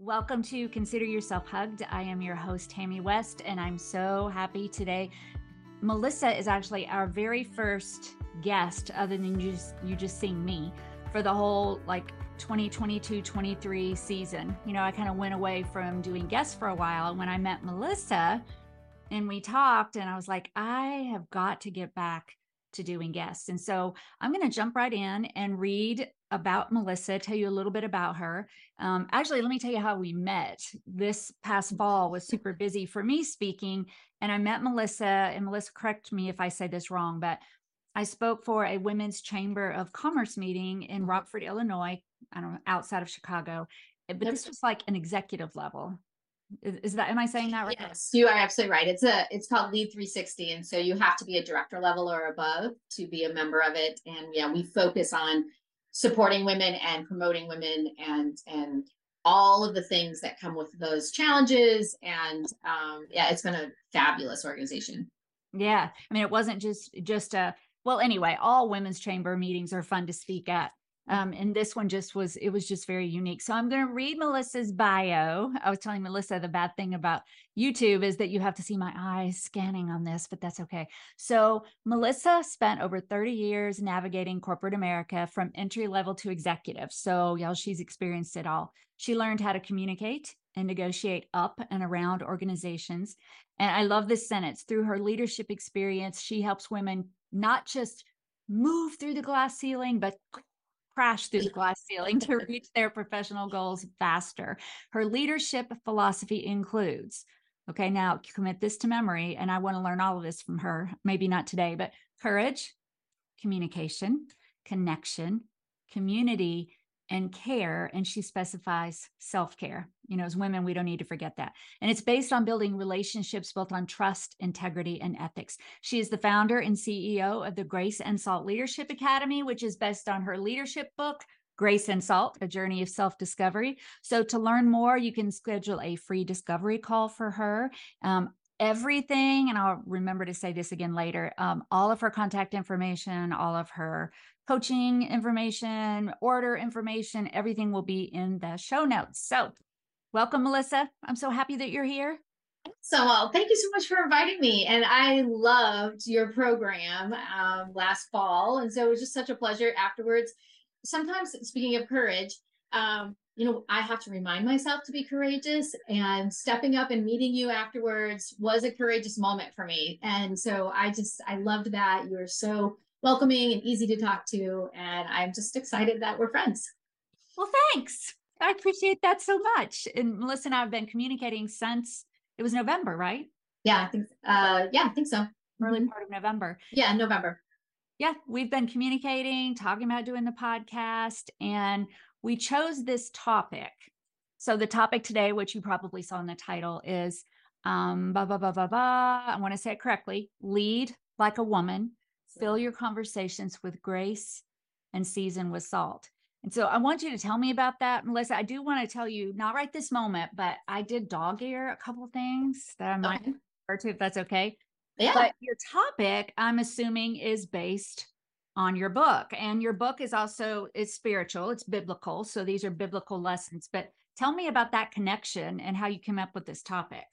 Welcome to Consider Yourself Hugged. I am your host, Tammy West, and I'm so happy today. Melissa is actually our very first guest, other than you just, you just seeing me, for the whole like 2022 23 season. You know, I kind of went away from doing guests for a while. And when I met Melissa and we talked, and I was like, I have got to get back to doing guests. And so I'm going to jump right in and read about Melissa, tell you a little bit about her. Um, actually, let me tell you how we met. This past fall was super busy for me speaking, and I met Melissa. And Melissa, correct me if I say this wrong, but I spoke for a Women's Chamber of Commerce meeting in mm-hmm. Rockford, Illinois. I don't know, outside of Chicago, but this was like an executive level. Is, is, that am I saying that right? Yes, you are absolutely right. It's a it's called Lead 360, and so you have to be a director level or above to be a member of it. And yeah, we focus on supporting women and promoting women and and all of the things that come with those challenges. And um, yeah, it's been a fabulous organization. Yeah, I mean, it wasn't just just a well. Anyway, all women's chamber meetings are fun to speak at um, and this one just was, it was just very unique. So I'm going to read Melissa's bio. I was telling Melissa the bad thing about YouTube is that you have to see my eyes scanning on this, but that's okay. So Melissa spent over 30 years navigating corporate America from entry level to executive. So y'all, she's experienced it all. She learned how to communicate and negotiate up and around organizations. And I love this sentence through her leadership experience, she helps women not just move through the glass ceiling, but crash through the glass ceiling to reach their professional goals faster. Her leadership philosophy includes okay, now commit this to memory. And I want to learn all of this from her, maybe not today, but courage, communication, connection, community, and care. And she specifies self care. You know, as women, we don't need to forget that. And it's based on building relationships built on trust, integrity, and ethics. She is the founder and CEO of the Grace and Salt Leadership Academy, which is based on her leadership book, Grace and Salt, a journey of self discovery. So, to learn more, you can schedule a free discovery call for her. Um, everything, and I'll remember to say this again later um, all of her contact information, all of her coaching information, order information, everything will be in the show notes. So, welcome, Melissa. I'm so happy that you're here. So, well, thank you so much for inviting me. And I loved your program um, last fall. And so it was just such a pleasure afterwards. Sometimes, speaking of courage, um, you know, I have to remind myself to be courageous. And stepping up and meeting you afterwards was a courageous moment for me. And so I just, I loved that. You were so welcoming and easy to talk to. And I'm just excited that we're friends. Well, thanks. I appreciate that so much. And Melissa and I have been communicating since it was November, right? Yeah, I think uh yeah, I think so. Early mm-hmm. part of November. Yeah, November. Yeah, we've been communicating, talking about doing the podcast, and we chose this topic. So the topic today, which you probably saw in the title, is um blah blah blah blah blah. I want to say it correctly. Lead like a woman fill your conversations with grace and season with salt. And so I want you to tell me about that, Melissa. I do want to tell you, not right this moment, but I did dog ear a couple things that I might okay. refer to if that's okay. Yeah. But your topic, I'm assuming, is based on your book. And your book is also it's spiritual, it's biblical. So these are biblical lessons. But tell me about that connection and how you came up with this topic.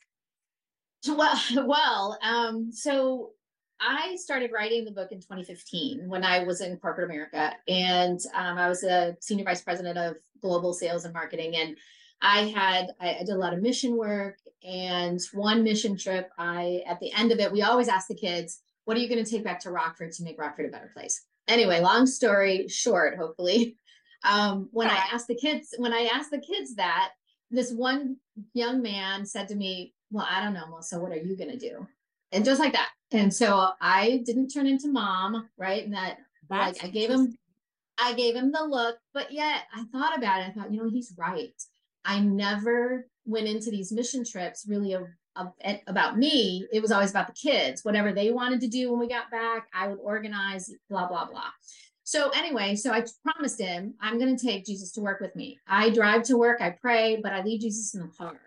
Well, well, um, so I started writing the book in 2015 when I was in corporate America, and um, I was a senior vice president of global sales and marketing. And I had I, I did a lot of mission work, and one mission trip, I at the end of it, we always ask the kids, "What are you going to take back to Rockford to make Rockford a better place?" Anyway, long story short, hopefully, um, when I asked the kids, when I asked the kids that, this one young man said to me, "Well, I don't know, Melissa. What are you going to do?" and just like that. And so I didn't turn into mom, right? And that That's like I gave him I gave him the look, but yet I thought about it. I thought, you know, he's right. I never went into these mission trips really about me. It was always about the kids. Whatever they wanted to do when we got back, I would organize, blah, blah, blah. So anyway, so I promised him I'm going to take Jesus to work with me. I drive to work, I pray, but I leave Jesus in the car.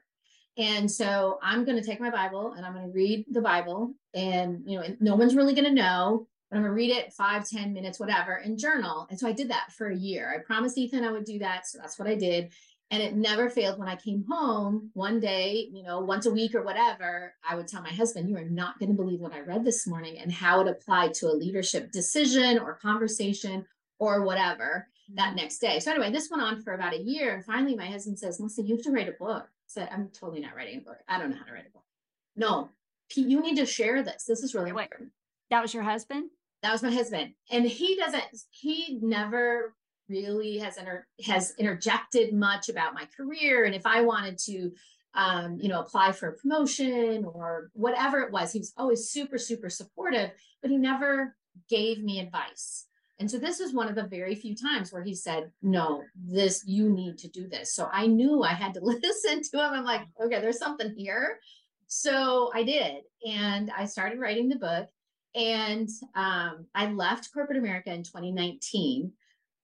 And so I'm going to take my Bible and I'm going to read the Bible. And, you know, no one's really going to know, but I'm going to read it five, ten minutes, whatever, and journal. And so I did that for a year. I promised Ethan I would do that. So that's what I did. And it never failed when I came home one day, you know, once a week or whatever, I would tell my husband, You are not going to believe what I read this morning and how it applied to a leadership decision or conversation or whatever that mm-hmm. next day. So, anyway, this went on for about a year. And finally, my husband says, Melissa, you have to write a book. I said, I'm totally not writing a book. I don't know how to write a book. No, Pete, you need to share this. This is really Wait, important. That was your husband? That was my husband. And he doesn't, he never really has inter- has interjected much about my career. And if I wanted to um, you know apply for a promotion or whatever it was he was always super super supportive but he never gave me advice. And so this was one of the very few times where he said no this you need to do this. So I knew I had to listen to him. I'm like okay there's something here. So I did. And I started writing the book. And um, I left corporate America in 2019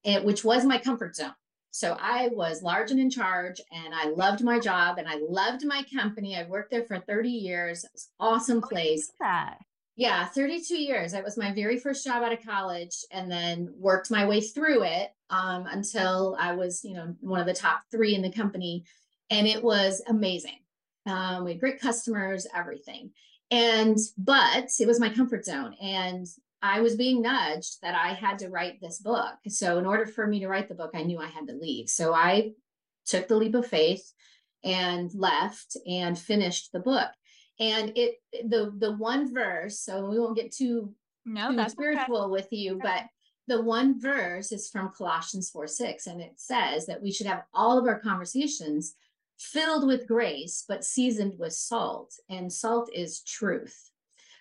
it, which was my comfort zone. So I was large and in charge, and I loved my job and I loved my company. I worked there for 30 years. It was awesome place. that. Yeah, 32 years. It was my very first job out of college, and then worked my way through it um, until I was, you know, one of the top three in the company, and it was amazing. Um, we had great customers, everything, and but it was my comfort zone, and I was being nudged that I had to write this book. So, in order for me to write the book, I knew I had to leave. So, I took the leap of faith and left and finished the book. And it the the one verse, so we won't get too, no, too spiritual okay. with you, but the one verse is from Colossians 4 6, and it says that we should have all of our conversations filled with grace, but seasoned with salt. And salt is truth.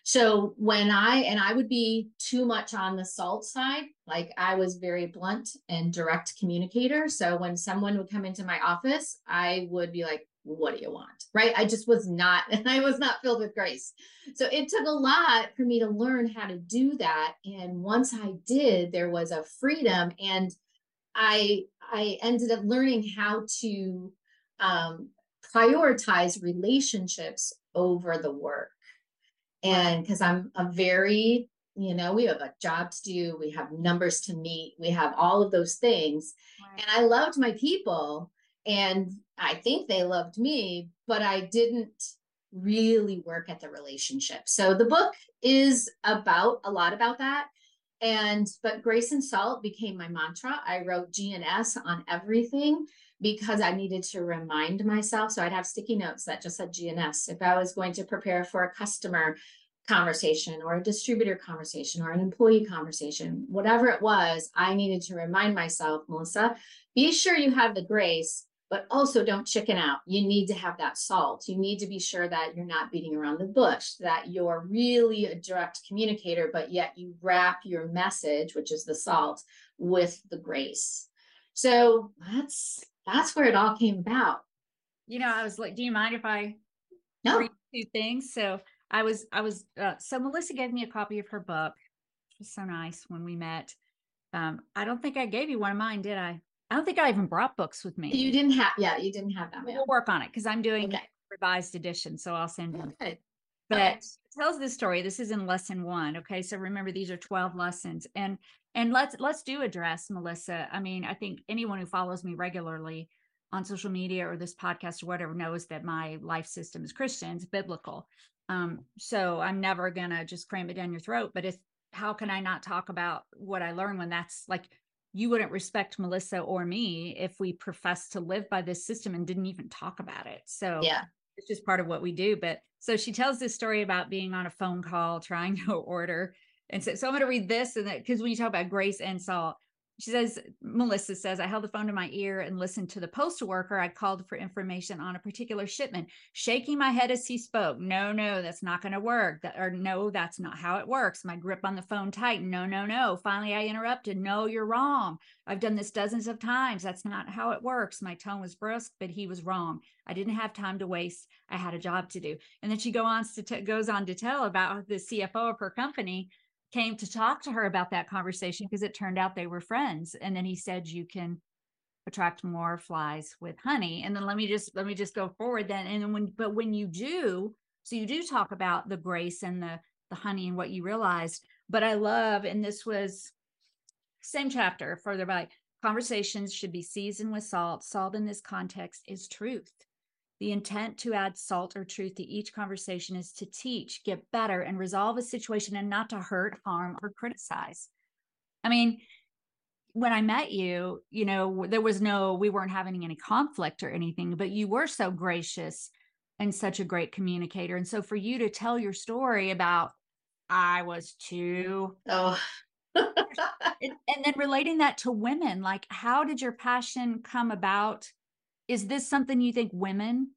So when I, and I would be too much on the salt side, like I was very blunt and direct communicator. So when someone would come into my office, I would be like, what do you want? Right. I just was not, and I was not filled with grace. So it took a lot for me to learn how to do that. And once I did, there was a freedom and I, I ended up learning how to um, prioritize relationships over the work and because i'm a very you know we have a job to do we have numbers to meet we have all of those things. And i loved my people and i think they loved me but i didn't really work at the relationship. So the book is about a lot about that and but grace and salt became my mantra. I wrote gns on everything because I needed to remind myself. So I'd have sticky notes that just said GNS. If I was going to prepare for a customer conversation or a distributor conversation or an employee conversation, whatever it was, I needed to remind myself, Melissa, be sure you have the grace, but also don't chicken out. You need to have that salt. You need to be sure that you're not beating around the bush, that you're really a direct communicator, but yet you wrap your message, which is the salt, with the grace. So that's that's where it all came about. You know, I was like, do you mind if I no. read two things? So I was, I was, uh, so Melissa gave me a copy of her book. It was so nice when we met. Um, I don't think I gave you one of mine, did I? I don't think I even brought books with me. You didn't have, yeah, you didn't have that. We'll work on it because I'm doing okay. revised edition, so I'll send you. Okay. But tells this story. This is in lesson one. Okay, so remember these are twelve lessons, and and let's let's do address Melissa. I mean, I think anyone who follows me regularly on social media or this podcast or whatever knows that my life system is Christian, it's biblical. Um, so I'm never gonna just cram it down your throat. But if how can I not talk about what I learned when that's like you wouldn't respect Melissa or me if we professed to live by this system and didn't even talk about it. So yeah, it's just part of what we do. But so she tells this story about being on a phone call trying to order and so, so I'm going to read this and that because when you talk about grace and salt, she says, Melissa says, I held the phone to my ear and listened to the postal worker. I called for information on a particular shipment, shaking my head as he spoke. No, no, that's not going to work. That, or no, that's not how it works. My grip on the phone tightened. No, no, no. Finally, I interrupted. No, you're wrong. I've done this dozens of times. That's not how it works. My tone was brusque, but he was wrong. I didn't have time to waste. I had a job to do. And then she go on to t- goes on to tell about the CFO of her company came to talk to her about that conversation because it turned out they were friends and then he said you can attract more flies with honey and then let me just let me just go forward then and when but when you do so you do talk about the grace and the the honey and what you realized but i love and this was same chapter further back conversations should be seasoned with salt. Salt in this context is truth. The intent to add salt or truth to each conversation is to teach, get better, and resolve a situation and not to hurt, harm, or criticize. I mean, when I met you, you know, there was no, we weren't having any conflict or anything, but you were so gracious and such a great communicator. And so for you to tell your story about, I was too. Oh. and, and then relating that to women, like, how did your passion come about? Is this something you think women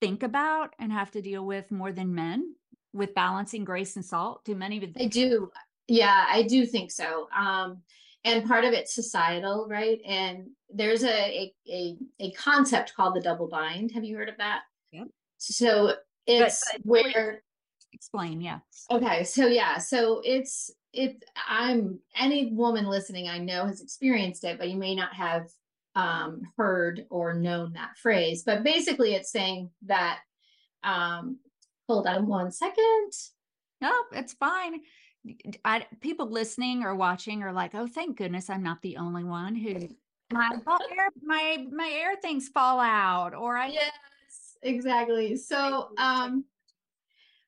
think about and have to deal with more than men with balancing grace and salt? Do many of them? they do? Yeah, I do think so. Um, and part of it's societal, right? And there's a a a, concept called the double bind. Have you heard of that? Yeah. So it's but, but where explain, yeah. Okay, so yeah, so it's it I'm any woman listening I know has experienced it, but you may not have um, heard or known that phrase. But basically, it's saying that. Um, hold on one second. No, it's fine. I, people listening or watching are like, "Oh, thank goodness, I'm not the only one who my air, my my air things fall out." Or I yes, exactly. So, um,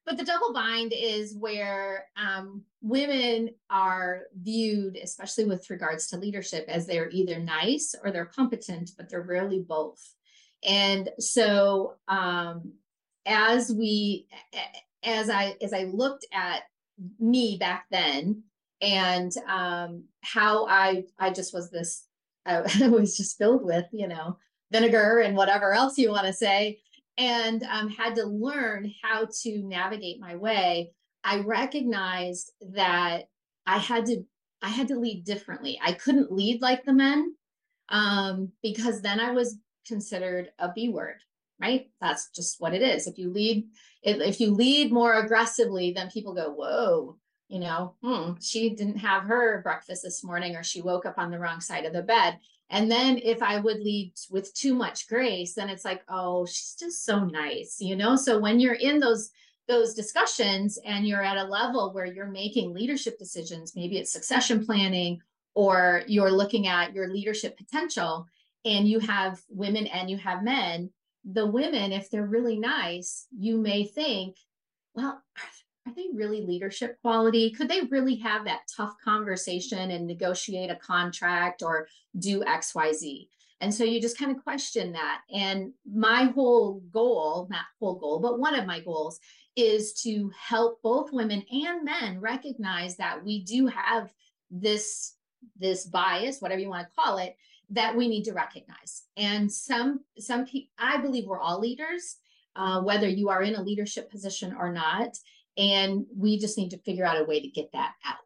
but the double bind is where um, women are viewed, especially with regards to leadership, as they're either nice or they're competent, but they're rarely both. And so, um, as we, as I, as I looked at me back then, and um, how I, I just was this, I, was just filled with, you know, vinegar and whatever else you want to say and um, had to learn how to navigate my way i recognized that i had to i had to lead differently. I couldn't lead like the men um, because then i was considered a b word right? That's just what it is. If you lead if you lead more aggressively then people go whoa you know? Hmm, she didn't have her breakfast this morning or she woke up on the wrong side of the bed and then if I would lead with too much grace, then it's like, oh, she's just so nice, you know? So when you're in those those discussions and you're at a level where you're making leadership decisions, maybe it's succession planning or you're looking at your leadership potential and you have women and you have men, the women, if they're really nice, you may think, well, are they really leadership quality? Could they really have that tough conversation and negotiate a contract or do XYZ? And so you just kind of question that. And my whole goal, not whole goal, but one of my goals is to help both women and men recognize that we do have this this bias, whatever you want to call it, that we need to recognize. And some some people, I believe we're all leaders, uh, whether you are in a leadership position or not. And we just need to figure out a way to get that out.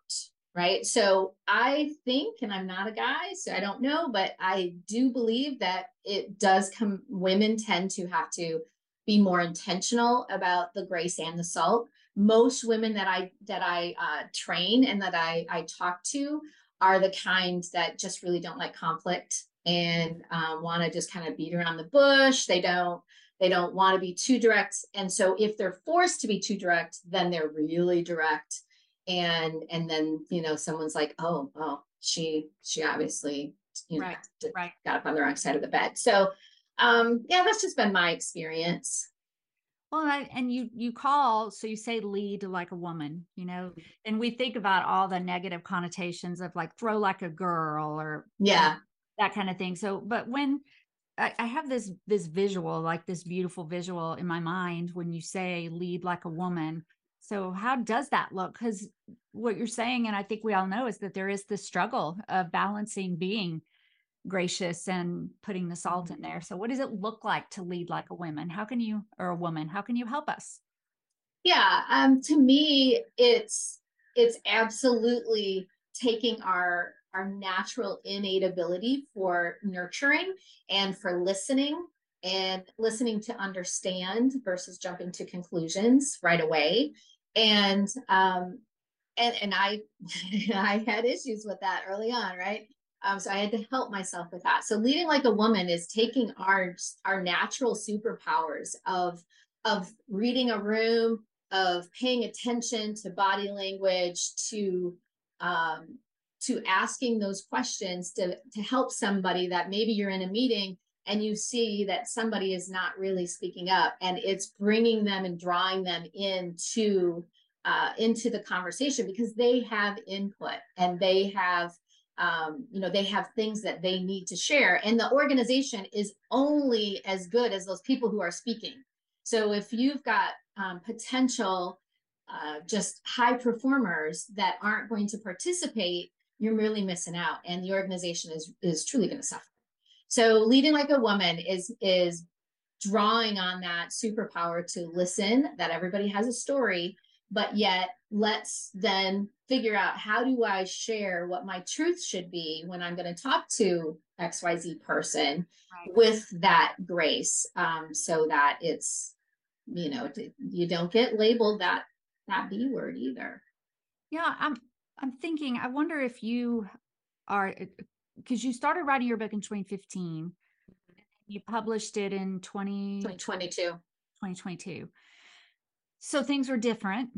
Right. So I think, and I'm not a guy, so I don't know, but I do believe that it does come, women tend to have to be more intentional about the grace and the salt. Most women that I that I uh, train and that I I talk to are the kind that just really don't like conflict and um, want to just kind of beat around the bush. They don't they don't want to be too direct. And so if they're forced to be too direct, then they're really direct. And and then, you know, someone's like, oh, oh, she she obviously you know, right, right. got up on the wrong side of the bed. So um yeah, that's just been my experience. Well, I, and you you call so you say lead like a woman, you know, and we think about all the negative connotations of like throw like a girl or yeah that kind of thing. So, but when I, I have this this visual, like this beautiful visual in my mind when you say lead like a woman. So how does that look? Because what you're saying, and I think we all know, is that there is this struggle of balancing being gracious and putting the salt in there. So what does it look like to lead like a woman? How can you or a woman? How can you help us? Yeah, um, to me, it's it's absolutely taking our our natural innate ability for nurturing and for listening and listening to understand versus jumping to conclusions right away. And um and and i i had issues with that early on right? Um so i had to help myself with that. So leading like a woman is taking our our natural superpowers of of reading a room of paying attention to body language to um to asking those questions to to help somebody that maybe you're in a meeting and you see that somebody is not really speaking up and it's bringing them and drawing them into uh, into the conversation because they have input and they have um, you know they have things that they need to share and the organization is only as good as those people who are speaking. So if you've got um, potential uh, just high performers that aren't going to participate you're really missing out and the organization is is truly going to suffer so leading like a woman is is drawing on that superpower to listen that everybody has a story but yet let's then figure out how do I share what my truth should be when I'm going to talk to XYZ person right. with that grace um, so that it's, you know, you don't get labeled that that B word either. Yeah, I'm I'm thinking I wonder if you are uh, because you started writing your book in 2015. You published it in 20, 2022. 2022. So things were different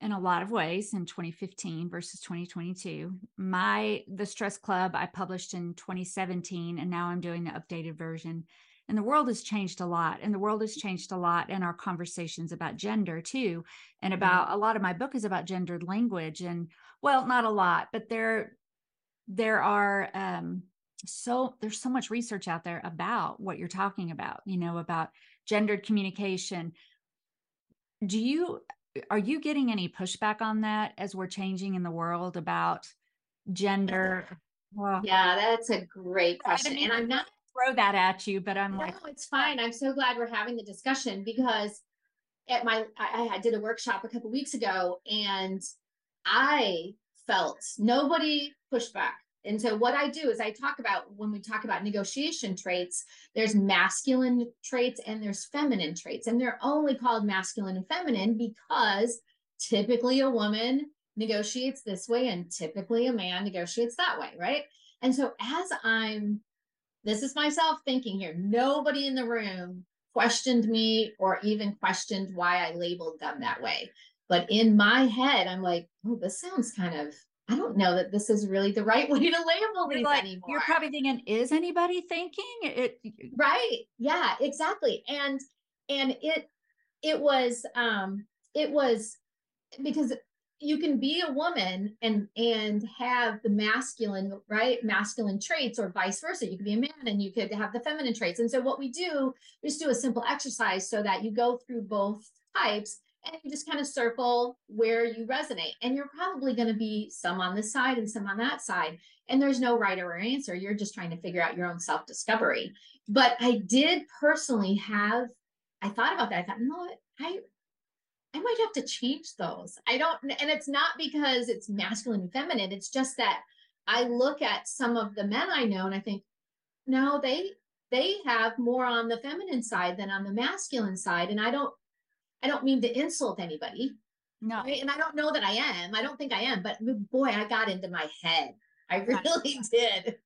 in a lot of ways in 2015 versus 2022. My The Stress Club I published in 2017 and now I'm doing the updated version. And the world has changed a lot and the world has changed a lot in our conversations about gender too and mm-hmm. about a lot of my book is about gendered language and well not a lot but there there are um so there's so much research out there about what you're talking about you know about gendered communication. Do you are you getting any pushback on that as we're changing in the world about gender? Well, yeah that's a great question and i'm not throw that at you but i'm no, like it's fine i'm so glad we're having the discussion because at my I, I did a workshop a couple weeks ago and i felt nobody pushed back and so what I do is I talk about when we talk about negotiation traits, there's masculine traits and there's feminine traits. And they're only called masculine and feminine because typically a woman negotiates this way and typically a man negotiates that way, right? And so as I'm this is myself thinking here, nobody in the room questioned me or even questioned why I labeled them that way. But in my head, I'm like, oh, this sounds kind of I don't know that this is really the right way to label these like, anymore. You're probably thinking, is anybody thinking it? Right. Yeah, exactly. And and it it was um it was because you can be a woman and and have the masculine right masculine traits or vice versa you could be a man and you could have the feminine traits and so what we do we just do a simple exercise so that you go through both types and you just kind of circle where you resonate. And you're probably going to be some on this side and some on that side. And there's no right or answer. You're just trying to figure out your own self discovery. But I did personally have, I thought about that. I thought, you know what? I, I might have to change those. I don't, and it's not because it's masculine and feminine. It's just that I look at some of the men I know and I think, no, they, they have more on the feminine side than on the masculine side. And I don't I don't mean to insult anybody. No. Right? And I don't know that I am. I don't think I am, but boy, I got into my head. I really did.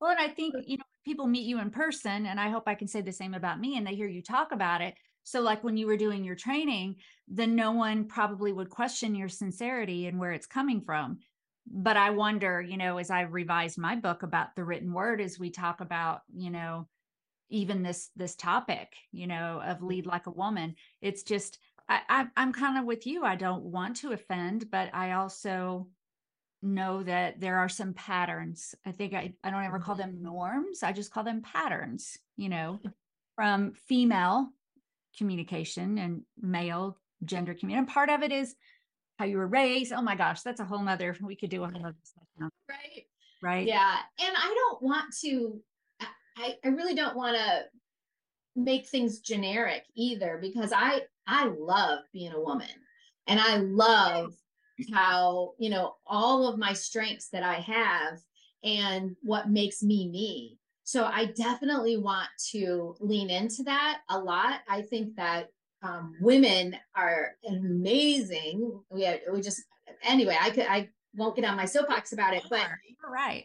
Well, and I think, you know, people meet you in person, and I hope I can say the same about me, and they hear you talk about it. So, like when you were doing your training, then no one probably would question your sincerity and where it's coming from. But I wonder, you know, as I revise my book about the written word, as we talk about, you know, even this this topic you know of mm. lead like a woman. It's just I, I i'm kind of with you. I don't want to offend but i also know that there are some patterns. I think i, I don't ever call them mm-hmm. norms. I just call them patterns you know from female communication and male gender communication. And part of it is how you were raised. Oh my gosh that's a whole nother we could do a whole other right. Right? Yeah. And i don't want to I, I really don't want to make things generic either because I I love being a woman and I love how you know all of my strengths that I have and what makes me me. So I definitely want to lean into that a lot. I think that um, women are amazing. We we just anyway. I could I won't get on my soapbox about it, but you're right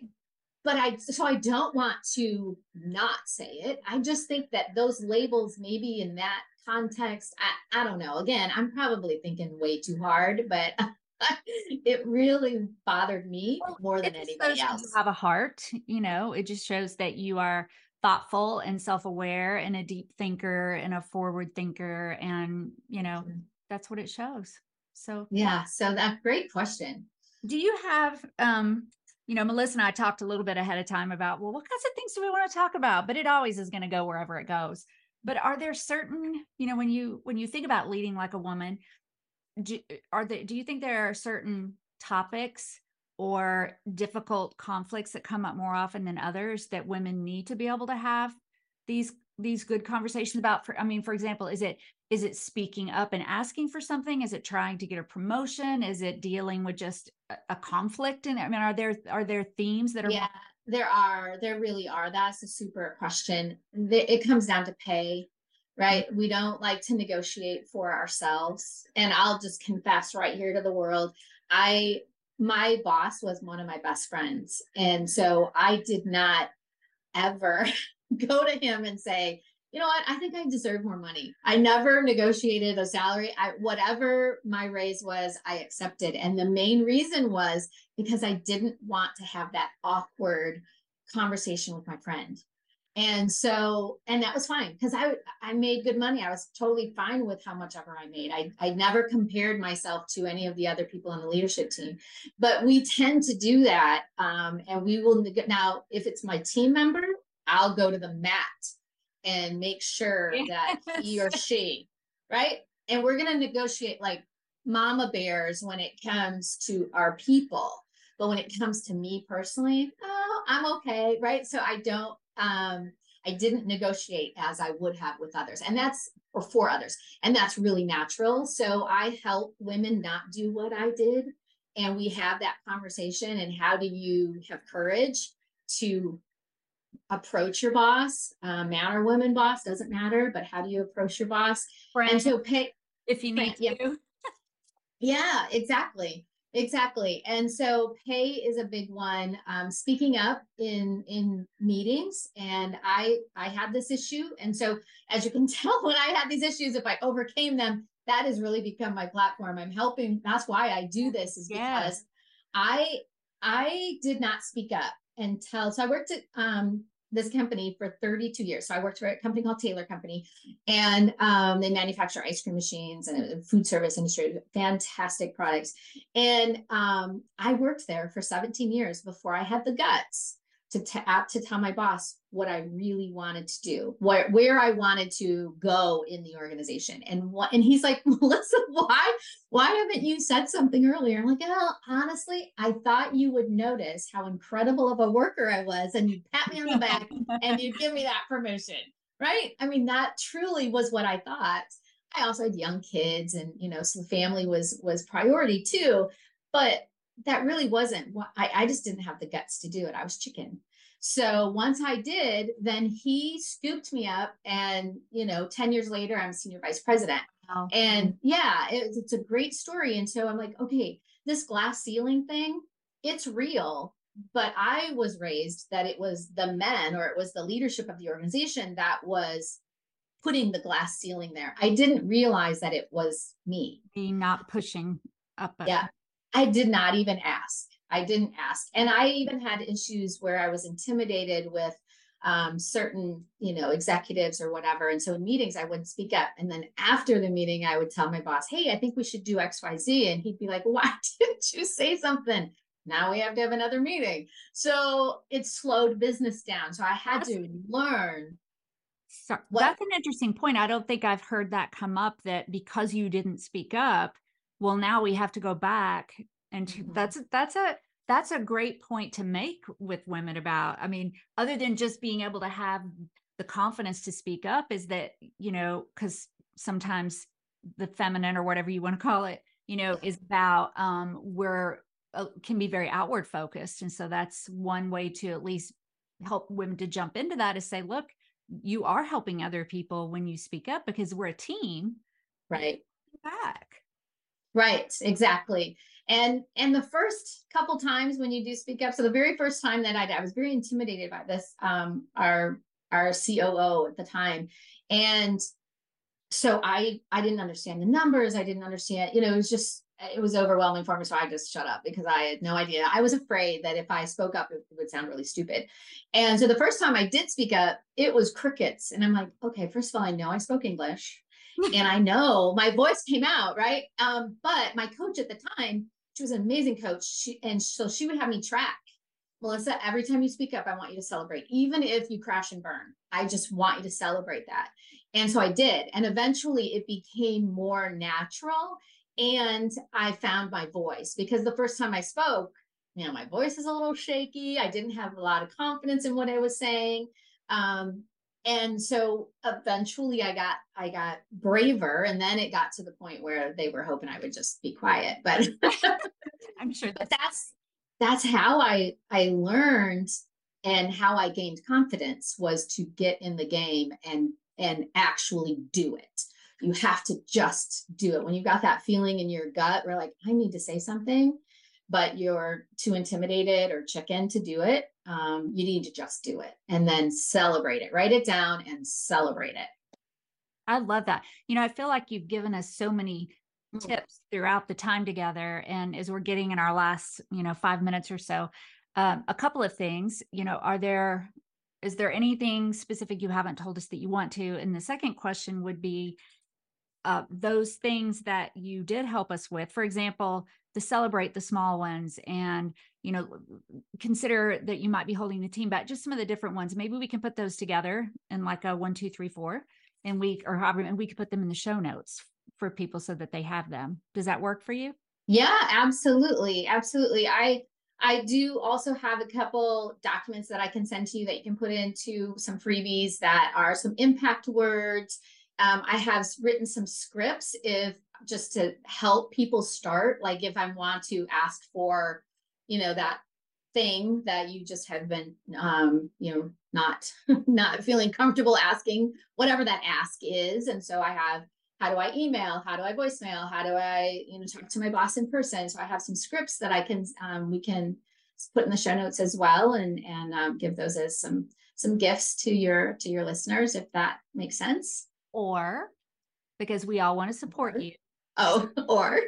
but I so I don't want to not say it. I just think that those labels maybe in that context, I, I don't know. Again, I'm probably thinking way too hard, but it really bothered me more than anybody else. You have a heart, you know, it just shows that you are thoughtful and self-aware and a deep thinker and a forward thinker and you know mm-hmm. that's what it shows so yeah so that great question do you have um you know melissa and i talked a little bit ahead of time about well what kinds of things do we want to talk about? But it always is going to go wherever it goes. But are there certain you know when you when you think about leading like a woman do, are there do you think there are certain topics or difficult conflicts that come up more often than others that women need to be able to have these these good conversations about? For i mean for example is it is it speaking up and asking for something? Is it trying to get a promotion? Is it dealing with just a, conflict and i mean are there are there themes that are yeah there are there really are. That's a super question. It comes down to pay right? We don't like to negotiate for ourselves. And i'll just confess right here to the world i my boss was one of my best friends. And so I did not ever go to him and say, you know what, I think I deserve more money. I never negotiated a salary. I whatever my raise was, I accepted. And the main reason was because I didn't want to have that awkward conversation with my friend and so and that was fine because i i made good money i was totally fine with how much ever i made i i never compared myself to any of the other people on the leadership team but we tend to do that um, and we will now if it's my team member i'll go to the mat and make sure yes. that he or she right and we're going to negotiate like mama bears when it comes to our people but when it comes to me personally oh i'm okay right so i don't um, I didn't negotiate as I would have with others. And that's or for others. And that's really natural. So I help women not do what I did. And we have that conversation. And how do you have courage to approach your boss, uh, man or woman boss, doesn't matter, but how do you approach your boss? Friend, and so pay if you need friend, to. Yeah. yeah, exactly. Exactly. And so pay is a big one. Um, speaking up in in meetings, and I I had this issue, and so as you can tell, when I had these issues, if I overcame them, that has really become my platform. I'm helping. That's why I do this is because. I I did not speak up until so I worked at um, this company for 32 years. So I worked for a company called Taylor Company, and um, they manufacture ice cream machines and food service industry, fantastic products. And um, I worked there for 17 years before I had the guts to t- to tell my boss what I really wanted to do, where where I wanted to go in the organization, and what. And he's like, Melissa, why why haven't you said something earlier? I'm like, oh, honestly, I thought you would notice how incredible of a worker I was, and you'd pat me on the back and you'd give me that promotion, right? I mean, that truly was what I thought. I also had young kids, and you know, so the family was was priority too, but that really wasn't what I, I just didn't have the guts to do it. I was chicken. So once I did, then he scooped me up. And, you know, 10 years later, I'm senior vice president. Wow. And yeah, it, it's a great story. And so I'm like, okay, this glass ceiling thing, it's real. But I was raised that it was the men or it was the leadership of the organization that was putting the glass ceiling there. I didn't realize that it was me. Me not pushing up. Yeah. I did not even ask. I didn't ask. And I even had issues where I was intimidated with um, certain, you know, executives or whatever. And so in meetings, I wouldn't speak up. And then after the meeting, I would tell my boss, hey, I think we should do X, Y, Z. And he'd be like, why didn't you say something? Now we have to have another meeting. So it slowed business down. So I had to learn. So that's an interesting point. I don't think I've heard that come up that because you didn't speak up, well now we have to go back and mm-hmm. that's that's a that's a great point to make with women about i mean other than just being able to have the confidence to speak up is that you know because sometimes the feminine or whatever you want to call it you know is about um where uh, can be very outward focused. And so that's one way to at least help women to jump into that is say look you are helping other people when you speak up because we're a team. Right. Back Right, exactly. And and the first couple times when you do speak up, so the very first time that I did, I was very intimidated by this, um, our our COO at the time. And so I I didn't understand the numbers. I didn't understand, you know, it was just it was overwhelming for me. So I just shut up because I had no idea. I was afraid that if I spoke up, it would sound really stupid. And so the first time I did speak up, it was crickets. And I'm like, okay, first of all, I know I spoke English and I know my voice came out, right? Um, but my coach at the time, she was an amazing coach. She, and so she would have me track Melissa, every time you speak up, I want you to celebrate, even if you crash and burn. I just want you to celebrate that. And so I did. And eventually it became more natural. And I found my voice because the first time I spoke, you know, my voice is a little shaky. I didn't have a lot of confidence in what I was saying. Um, and so eventually I got I got braver and then it got to the point where they were hoping I would just be quiet. But I'm sure that that's that's how I I learned and how I gained confidence was to get in the game and and actually do it. You have to just do it. When you've got that feeling in your gut, we're like, I need to say something, but you're too intimidated or chicken to do it. Um, you need to just do it and then celebrate it. Write it down and celebrate it. I love that. You know, I feel like you've given us so many Mm. tips throughout the time together and as we're getting in our last you know five minutes or so um, a couple of things you know are there is there anything specific you haven't told us that you want to and the second question would be uh, those things that you did help us with for example to celebrate the small ones and you know consider that you might be holding the team back just some of the different ones maybe we can put those together in like a one two three four and we or however and we could put them in the show notes for people so that they have them. Does that work for you? Yeah, absolutely. Absolutely. I I do also have a couple documents that I can send to you that you can put into some freebies that are some impact words. Um, I have written some scripts if just to help people start. Like if I want to ask for, you know, that thing that you just have been, um, you know, not not feeling comfortable asking, whatever that ask is. And so I have how do I email? How do I voicemail? How do I, you know, talk to my boss in person? So I have some scripts that I can, um, we can put in the show notes as well, and and um, give those as some some gifts to your to your listeners if that makes sense. Or because we all want to support you. Oh, or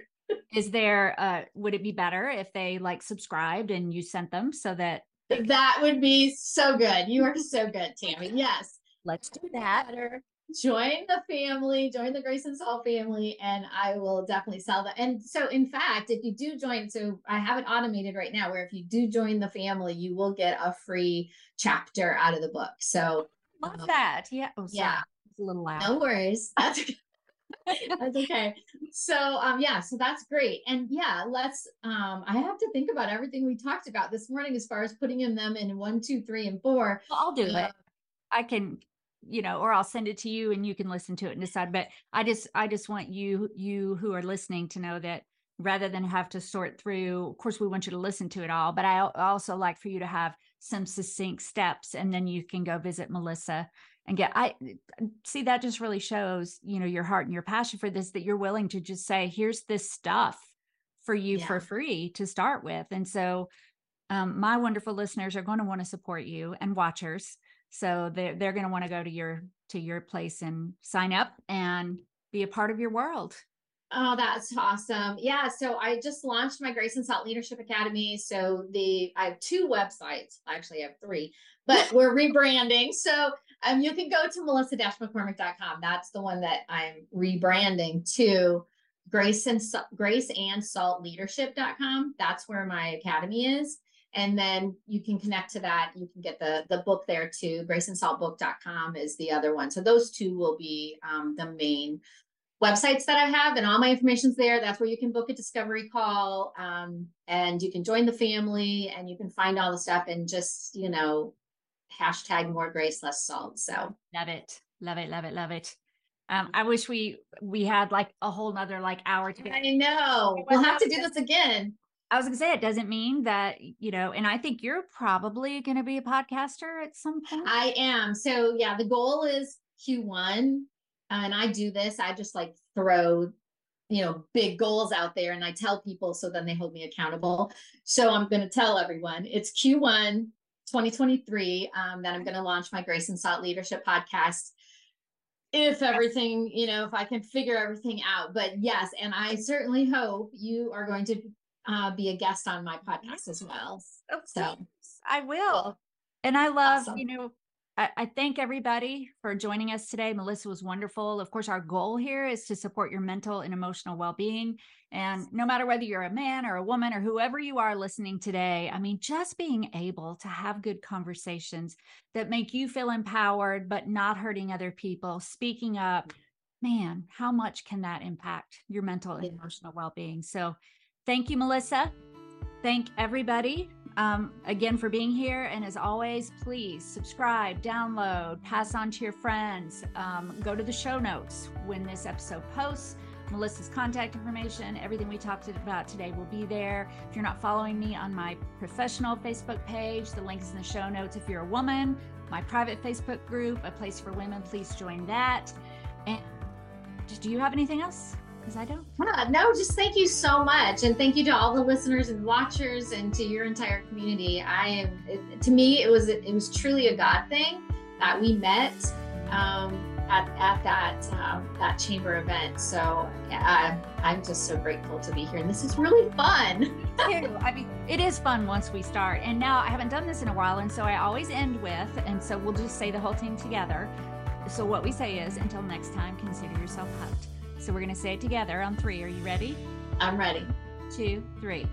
is there uh would it be better if they like subscribed and you sent them so that that would be so good. You are so good, Tammy. Yes. Let's do that join the family, join the Grace and Salt family, and I will definitely sell that. And so, in fact, if you do join, so I have it automated right now where if you do join the family, you will get a free chapter out of the book. So, love um, that. Yeah. Oh, sorry. yeah. It's a little loud. No worries. That's okay. So, um, yeah, so that's great. And yeah, let's, um, I have to think about everything we talked about this morning as far as putting in them in one, two, three, and four. Well, I'll do uh, it. I can you know or i'll send it to you and you can listen to it and decide but i just i just want you you who are listening to know that rather than have to sort through of course we want you to listen to it all but i also like for you to have some succinct steps and then you can go visit melissa and get i see that just really shows you know your heart and your passion for this that you're willing to just say here's this stuff for you yeah. for free to start with and so um, my wonderful listeners are going to want to support you and watchers so they're, they're going to want to go to your to your place and sign up and be a part of your world Oh, that's awesome. Yeah. So I just launched my Grace and Salt Leadership Academy. So the I have two websites. Actually, I have three, but we're rebranding. So um you can go to melissa-mccormick.com. That's the one that I'm rebranding to Grace and Grace and Salt Leadership.com. That's where my academy is. And then you can connect to that. You can get the the book there too. Grace and salt graceandsaltbook.com is the other one. So those two will be um, the main websites that i have and all my information's there. That's where you can book a discovery call um, and you can join the family and you can find all the stuff and just you know hashtag more grace less salt so love it love it love it love it um, I wish we we had like a whole nother like hour to. I know. We'll have to do this again. I was gonna say it doesn't mean that you know, and I think you're probably gonna be a podcaster at some point. I am. So yeah, the goal is Q1, and I do this. I just like throw, you know, big goals out there, and I tell people so then they hold me accountable. So I'm gonna tell everyone it's Q1 2023 um, that I'm gonna launch my Grace and Salt Leadership podcast if everything, you know, if I can figure everything out. But yes, and I certainly hope you are going to uh, be a guest on my podcast as well. So I will. And I love, Awesome. you know, I, I thank everybody for joining us today. Melissa was wonderful. Of course, our goal here is to support your mental and emotional well being. And no matter whether you're a man or a woman or whoever you are listening today, I mean, just being able to have good conversations that make you feel empowered, but not hurting other people, speaking up, man, how much can that impact your mental and emotional well being? So thank you, Melissa. Thank everybody um, again for being here. And as always, please subscribe, download, pass on to your friends. Um, go to the show notes when this episode posts. Melissa's contact information, everything we talked about today will be there. If you're not following me on my professional Facebook page, the link is in the show notes. If you're a woman, my private Facebook group, a place for women, please join that. And do you have anything else? Because I don't. Uh, no, just thank you so much, and thank you to all the listeners and watchers, and to your entire community. I am. It, to me, it was it was truly a God thing that we met um, at at that um, that chamber event. So yeah, I, I'm just so grateful to be here, and this is really fun. I mean, it is fun once we start. And now I haven't done this in a while. And so I always end with, and so we'll just say the whole thing together. So what we say is, until next time, consider yourself hugged. So we're going to say it together on three. Are you ready? I'm ready. Two, three.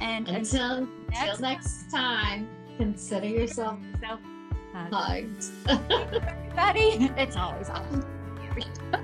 And Until next until next time, consider yourself uh, hugged. everybody, it's always awesome.